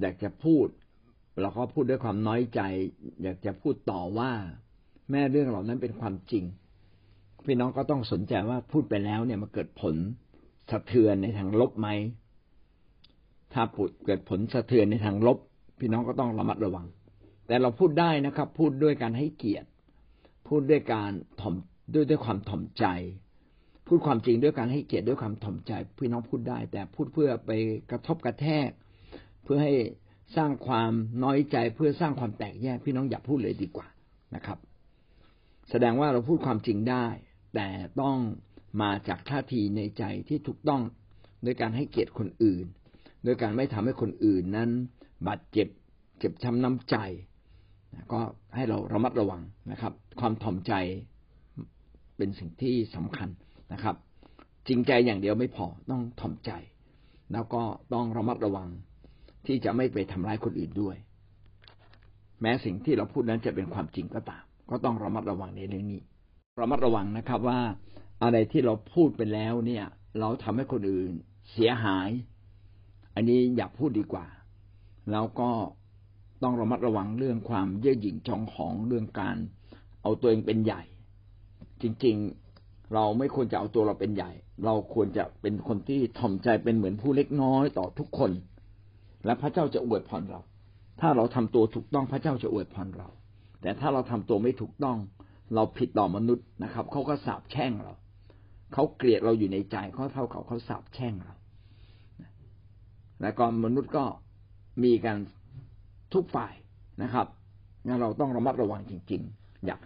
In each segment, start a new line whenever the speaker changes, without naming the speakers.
อยากจะพูด เราก็พูดด้วยความน้อยใจ อยากจะพูดต่อว่า แม่เรื่องเหล่านั้นเป็นความจริง พี่น้องก็ต้องสนใจว่าพูดไปแล้วเนี่ยมันเกิดผลสะเทือนในทางลบไหมถ้าพูดเกิดผลสะเทือนในทางลบ พี่น้องก็ต้องระมัดระวัง แต่เราพูดได้นะครับ พูดด้วยการให้เกียรติ พูดด้วยการถ่อมด้วยด้วยความถ่อมใจ พูดความจริงด้วยการให้เกียรติด้วยความถ่อมใจ พี่น้องพูดได้ แต่พูดเพื่อไปกระทบกระแทก เพื่อให้สร้างความน้อยใจเพื่อสร้างความแตกแยกพี่น้องอย่าพูดเลยดีกว่านะครับ แสดงว่าเราพูดความจริงได้ แต่ต้องมาจากท่าทีในใจที่ถูกต้องโดยการให้เกียรติคนอื่น โดยการไม่ทำให้คนอื่นนั้น บาดเจ็บเจ็บช้าน้ำใจ ก็ให้เราระมัดระวังนะครับ ความถ่อมใจเป็นสิ่งที่สำคัญนะครับ จริงใจอย่างเดียวไม่พอต้องถ่อมใจ แล้วก็ต้องระมัดระวัง ที่จะไม่ไปทำร้ายคนอื่นด้วย แม้สิ่งที่เราพูดนั้นจะเป็นความจริงก็ตาม ก็ต้องระมัดระวังในเรื่องนี้ระมัดระวังนะครับว่าอะไรที่เราพูดไปแล้วเนี่ย เราทำให้คนอื่นเสียหาย อันนี้อย่าพูดดีกว่า แล้วก็ต้องระมัดระวังเรื่องความเย่อหยิ่งจองของเรื่องการเอาตัวเองเป็นใหญ่ จริงๆเราไม่ควรจะเอาตัวเราเป็นใหญ่ เราควรจะเป็นคนที่ถ่อมใจเป็นเหมือนผู้เล็กน้อยต่อทุกคน และพระเจ้าจะอวยพรเรา ถ้าเราทำตัวถูกต้องพระเจ้าจะอวยพรเรา แต่ถ้าเราทำตัวไม่ถูกต้อง เราผิดต่อมนุษย์นะครับเขาก็สาบแช่งเราเขาเกลียดเราอยู่ในใจเขาเท่ากับเขาสาบแช่งเราและก็มนุษย์ก็มีกันทุกฝ่ายนะครับงั้นเราต้องระมัดระวังจริง ๆ อยาก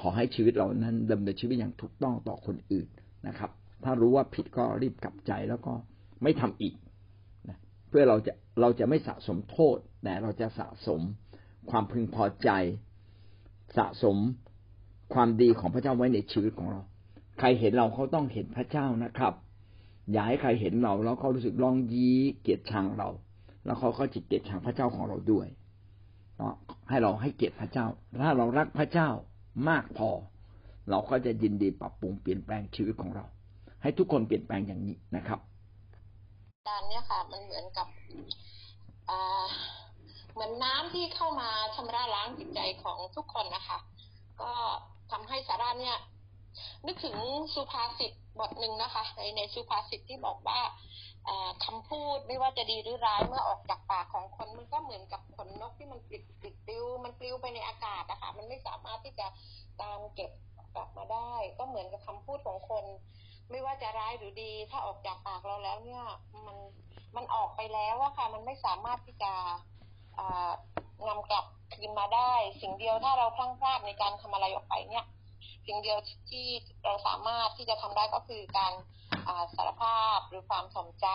ขอให้ชีวิตเรานั้นดำเนินชีวิตอย่างถูกต้องต่อคนอื่นนะครับ ถ้ารู้ว่าผิดก็รีบกลับใจแล้วก็ไม่ทำอีก พื่อเราจะเราจะไม่สะสมโทษ แต่เราจะสะสมความพึงพอใจ สะสมความดีของพระเจ้าไว้ในชีวิตของเรา ใครเห็นเราเขาต้องเห็นพระเจ้านะครับ อย่าให้ใครเห็นเราแล้วเขารู้สึกร้องยี้เกลียดชังเรา แล้วเขาก็จิตเกลียดชังพระเจ้าของเราด้วยให้เราให้เกียรติพระเจ้า ถ้าเรารักพระเจ้ามากพอ เราก็จะยินดีปรับปรุงเปลี่ยนแปลงชีวิตของเรา ให้ทุกคนเปลี่ยนแปลงอย่างนี้นะครับ
การเนี่ยค่ะ มันเหมือนกับเหมือนน้ำที่เข้ามาชำระล้างจิตใจของทุกคนนะคะ ก็ทำให้สาราเนี่ย นึกถึงสุภาษิตบทหนึ่งนะคะ ในในสุภาษิตที่บอกว่าคำพูดไม่ว่าจะดีหรือร้ายเมื่อออกจากปากของคนมันก็เหมือนกับขนนกที่มันปลิดปลิดปลิวมันปลิวไปในอากาศนะคะมันไม่สามารถที่จะตามเก็บกลับมาได้ ก็เหมือนกับคำพูดของคน ไม่ว่าจะร้ายหรือดี ถ้าออกจากปากเราแล้วเนี่ยมันมันออกไปแล้วอะค่ะ มันไม่สามารถที่จะนำกลับคืนมาได้ สิ่งเดียวถ้าเราพลั้งพลาดในการทำอะไรออกไปเนี่ยสิ่งเดียวที่เราสามารถที่จะทำได้ก็คือการสารภาพหรือความสมใจ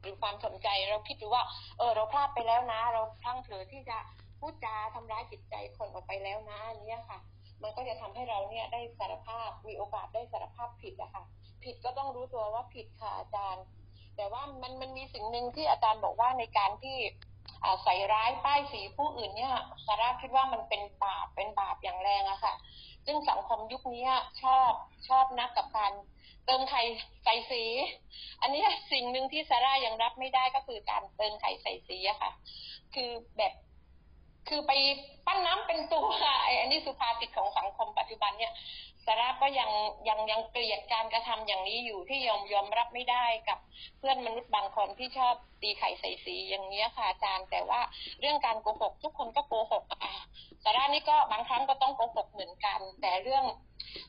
หรือความสมใจเราคิดดูว่า เออ เราพลาดไปแล้วนะ เราพลั้งเผลอที่จะพูดจาทำร้ายจิตใจคนออกไปแล้วนะอันนี้ค่ะ มันก็จะทำให้เราเนี่ยได้สารภาพมีโอกาสได้สารภาพผิดอะค่ะ ผิดก็ต้องรู้ตัวว่าผิดค่ะอาจารย์ แต่ว่ามันมันมีสิ่งหนึ่งที่อาจารย์บอกว่าในการที่ใส่ร้ายป้ายสีผู้อื่นเนี่ยสาราคิดว่ามันเป็นบาปเป็นบาปอย่างแรงอะค่ะ ซึ่งสังคมยุคนี้ชอบชอบนักกับการเติมไข่ใส่สี อันนี้สิ่งหนึ่งที่ซาร่ายังรับไม่ได้ก็คือการเติมไข่ใส่สีอะค่ะ คือแบบคือไปปั้นน้ำเป็นตัวค่ะอันนี้สุภาษิตของสังคมปัจจุบันเนี่ย สาราก็ยังยังยังเกลียดการกระทำอย่างนี้อยู่ที่ยอมยอมรับไม่ได้กับเพื่อนมนุษย์บางคนที่ชอบตีไข่ใส่สีอย่างนี้ค่ะอาจารย์ แต่ว่าเรื่องการโกหก ทุกคนก็โกหกอะสารานี่ก็บางครั้งก็ต้องโกหกเหมือนกัน แต่เรื่อง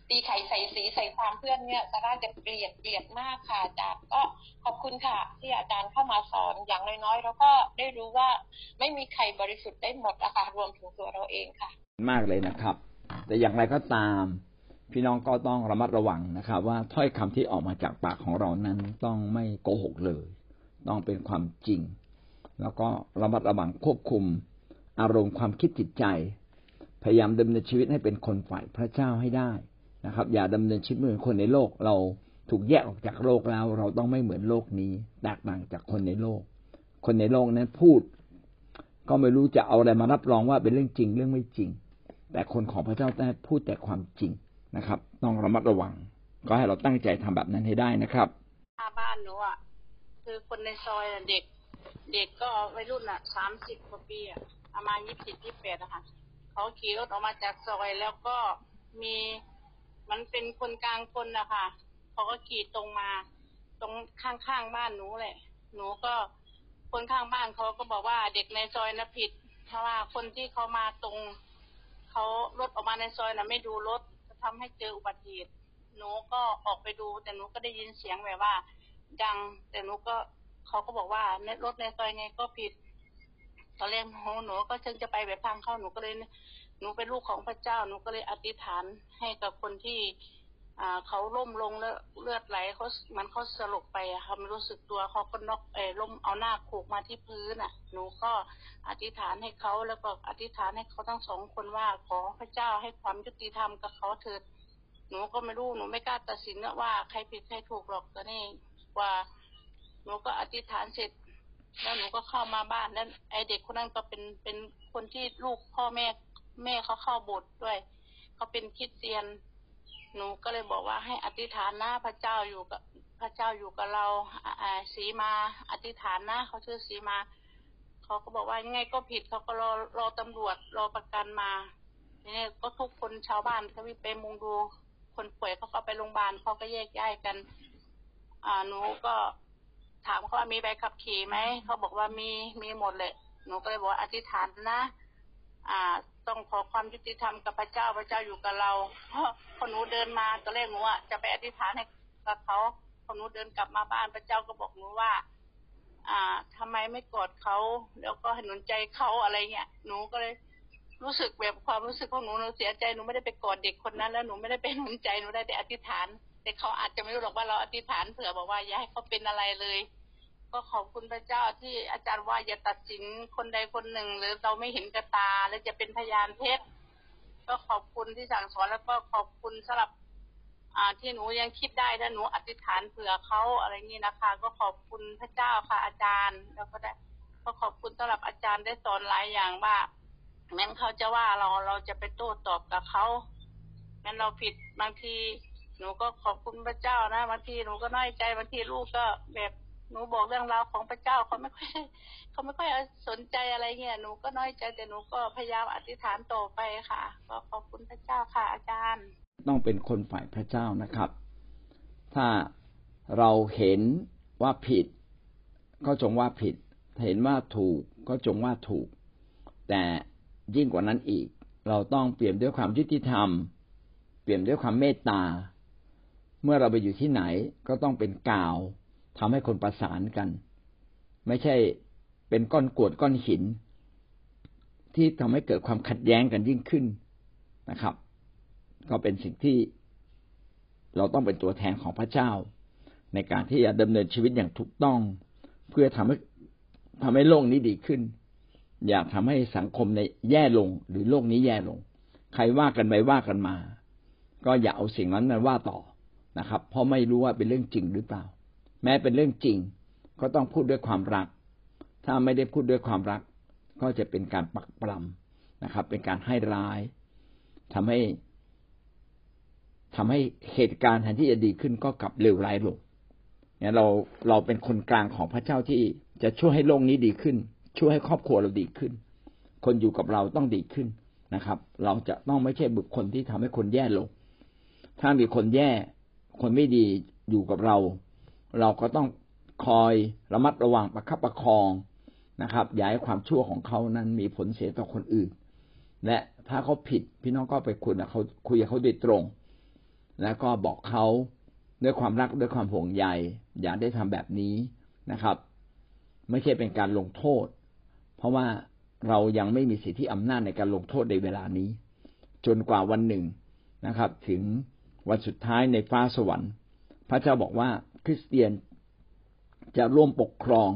ตีไข่ใส่สีใส่ความเพื่อนเนี่ยสาราจะเกลียดเกลียดมากค่ะอาจารย์ก็ขอบคุณค่ะ ที่อาจารย์เข้ามาสอนอย่างน้อยๆเราก็ได้รู้ว่าไม่มีใครบริสุทธิ์ได้หมดนะคะรวมถึงตัวเราเองค่ะ
มากเลยนะครับ แต่อย่างไรก็ตาม พี่น้องก็ต้องระมัดระวังนะครับ ว่าถ้อยคำที่ออกมาจากปากของเรานั้นต้องไม่โกหกเลย ต้องเป็นความจริง แล้วก็ระมัดระวังควบคุม อารมณ์ความคิดจิตใจ พยายามดำเนินชีวิตให้เป็นคนฝ่ายพระเจ้าให้ได้นะครับ อย่าดำเนินชีวิตเหมือนคนในโลก เราถูกแยกออกจากโลกแล้ว เราต้องไม่เหมือนโลกนี้แตกต่างจากคนในโลก คนในโลกนั้นพูด ก็ไม่รู้จะเอาอะไรมารับรองว่าเป็นเรื่องจริงเรื่องไม่จริง แต่คนของพระเจ้าได้พูดแต่ความจริง นะครับ ต้องระมัดระวัง ก็ให้เราตั้งใจทำแบบนั้นให้ได้นะครับ
ถ้าบ้านหนูอะคือคนในซอยเด็ก
เด็กก็วัยรุ่นอะสามสิบกว่าปีอะประมาณยี่สิบยี่สิบแปดอะคะเขาขี่รถออกมาจากซอยแล้วก็มีมันเป็นคนกลางคนนะคะเขาก็ขี่ตรงมา ตรงข้างๆบ้านหนูแหละ หนูก็คนข้างบ้านเขาก็บอกว่าเด็กในซอยนะผิด เพราะว่าคนที่เขามาตรงเขารถออกมาในซอยนะไม่ดูรถ ทำให้เจออุบัติเหตุหนูก็ออกไปดู แต่หนูก็ได้ยินเสียงแบบว่า ดัง แต่หนูก็เขาก็บอกว่าในรถในซอยไงก็ผิดตอนแรกหนูหนูก็เชิงจะไปแบบทางเข้าหนูก็เลยหนูเป็นลูกของพระเจ้าหนูก็เลยอธิษฐานให้กับคนที่ อ่าเขาล้มลงแล้วเลือดไหลเขามันเขาสลบไปอะค่ะไม่รู้สึกตัวเขาก็นอกเออล้มเอาหน้าโขกมาที่พื้นอะ หนูก็อธิษฐานให้เขาแล้วก็อธิษฐานให้เขาทั้งสองคนว่าขอพระเจ้าให้ความยุติธรรมกับเขาเถิดหนูก็ไม่รู้หนูไม่กล้าตัดสินว่าใครผิดใครถูกหรอกต่นี่ว่า หนูก็อธิษฐานเสร็จ แล้วหนูก็เข้ามาบ้านแล้วไอเด็กคนนั้นก็เป็นเป็นคนที่ลูกพ่อแม่ แม่เขาเข้าโบสถ์ด้วยเขาเป็นคริสเตียน หนูก็เลยบอกว่าให้อธิษฐานนะพระเจ้าอยู่กับพระเจ้าอยู่กับเราอ่าสีมา อธิษฐานนะเขาชื่อสีมาเขาก็บอกว่ายังไงก็ผิดเขาก็รอรอตำรวจรอประกันมาทีนี้ก็ทุกคนชาวบ้านเขาไปมุงดูคนป่วยเขาก็ไปโรงพยาบาลเขาก็แยกย้ายกัน อ่าหนูก็ถามเขาว่ามีใบขับขี่ไหมเขาบอกว่ามีมีหมดเลยหนูก็เลยบอกว่าอธิษฐานนะ อ่า ต้องขอความยุติธรรมกับพระเจ้าพระเจ้าอยู่กับเราพอหนูเดินมาตอนแรกหนูอะจะไปอธิษฐานให้กับเขาพอหนูเดินกลับมาบ้านพระเจ้าก็บอกหนูว่า อ่าทำไมไม่กอดเขาแล้วก็ให้หนุนใจเขาอะไรเงี้ยหนูก็เลยรู้สึกแบบความรู้สึกของหนูหนูเสียใจหนูไม่ได้ไปกอดเด็กคนนั้น แล้วหนูไม่ได้ไปหนุนใจหนูได้แต่อธิษฐาน แต่เขาอาจจะไม่รู้หรอกว่าเราอธิษฐานเผื่อบอกว่าอย่าให้เขาเป็นอะไรเลย ก็ขอบคุณพระเจ้าที่อาจารย์ว่าอย่าตัดสินคนใดคนหนึ่ง หรือเราไม่เห็นกระตา แล้วจะเป็นพยานเท็จก็ขอบคุณที่สั่งสอนแล้วก็ขอบคุณสำหรับ อ่าที่หนูยังคิดได้ถ้าหนูอธิษฐานเผื่อเขาอะไรนี้นะคะ ก็ขอบคุณพระเจ้าค่ะ อาจารย์ แล้วก็ได้ ก็ขอบคุณสำหรับอาจารย์ได้สอนหลายอย่างว่าแม้นเขาจะว่าเราเราจะไปโต้ตอบกับเขาแม้นเราผิดบางทีหนูก็ขอบคุณพระเจ้านะบางทีหนูก็น้อยใจบางทีลูกก็แบบ นูบอกเรื่องราวของพระเจ้าเขาไม่ค่อยเขาไม่ค่อยสนใจอะไรเงี้ยหนูก็น้อยใจแต่หนูก็พยายามอธิษฐานต่อไปค่ะก็ขอบคุณพระเจ้าค่ะ อาจารย์
ต้องเป็นคนฝ่ายพระเจ้านะครับ ถ้าเราเห็นว่าผิด ก็จงว่าผิด เห็นว่าถูกก็จงว่าถูก แต่ยิ่งกว่านั้นอีก เราต้องเปลี่ยนด้วยความยุติธรรม เปลี่ยนด้วยความเมตตา เมื่อเราไปอยู่ที่ไหนก็ต้องเป็นกาว ทำให้คนประสานกัน ไม่ใช่เป็นก้อนกรวดก้อนหิน ที่ทำให้เกิดความขัดแย้งกันยิ่งขึ้นนะครับ ก็เป็นสิ่งที่เราต้องเป็นตัวแทนของพระเจ้า ในการที่จะดำเนินชีวิตอย่างถูกต้อง เพื่อทำให้ทำให้โลกนี้ดีขึ้น อย่าทำให้สังคมในแย่ลงหรือโลกนี้แย่ลง ใครว่ากันไปว่ากันมา ก็อย่าเอาสิ่งนั้นมาว่าต่อนะครับ เพราะไม่รู้ว่าเป็นเรื่องจริงหรือเปล่า แม้เป็นเรื่องจริง ก็ต้องพูดด้วยความรัก ถ้าไม่ได้พูดด้วยความรัก ก็จะเป็นการปักปลำนะครับ เป็นการให้ร้ายทำให้ทำให้เหตุการณ์แทนที่จะดีขึ้นก็กลับเลวร้ายลงเนี่ยเราเราเป็นคนกลางของพระเจ้าที่จะช่วยให้โลกนี้ดีขึ้น ช่วยให้ครอบครัวเราดีขึ้น คนอยู่กับเราต้องดีขึ้นนะครับ เราจะต้องไม่ใช่บุคคลที่ทำให้คนแย่ลง ถ้ามีคนแย่ คนไม่ดีอยู่กับเรา เราก็ต้องคอยระมัดระวังประคับประคองนะครับอย่าให้ความชั่วของเขานั้นมีผลเสียต่อคนอื่น และถ้าเขาผิดพี่น้องก็ไปคุยกับเขาคุยกับเขาโดยตรง แล้วก็บอกเขาด้วยความรักด้วยความห่วงใยอย่าได้ทำแบบนี้นะครับ ไม่ใช่เป็นการลงโทษ เพราะว่าเรายังไม่มีสิทธิอำนาจในการลงโทษในเวลานี้ จนกว่าวันหนึ่งนะครับ ถึงวันสุดท้ายในฟ้าสวรรค์ พระเจ้าบอกว่า คริสเตียน จะร่วมปกครอง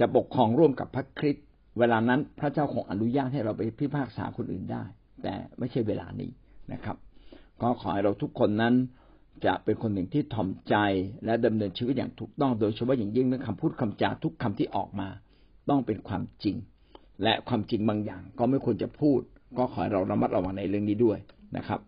จะปกครองร่วมกับพระคริสต์เวลานั้นพระเจ้าคงอนุญาตให้เราไปพิพากษาคนอื่นได้ แต่ไม่ใช่เวลานี้นะครับก็ขอให้เราทุกคนนั้น จะเป็นคนหนึ่งที่ถ่อมใจและดำเนินชีวิตอย่างถูกต้องโดยเฉพาะอย่างยิ่งเรื่องคำพูดคำจาทุกคำที่ออกมา ต้องเป็นความจริง และความจริงบางอย่าง ก็ไม่ควรจะพูด ก็ขอให้เราระมัดระวังในเรื่องนี้ด้วยนะครับ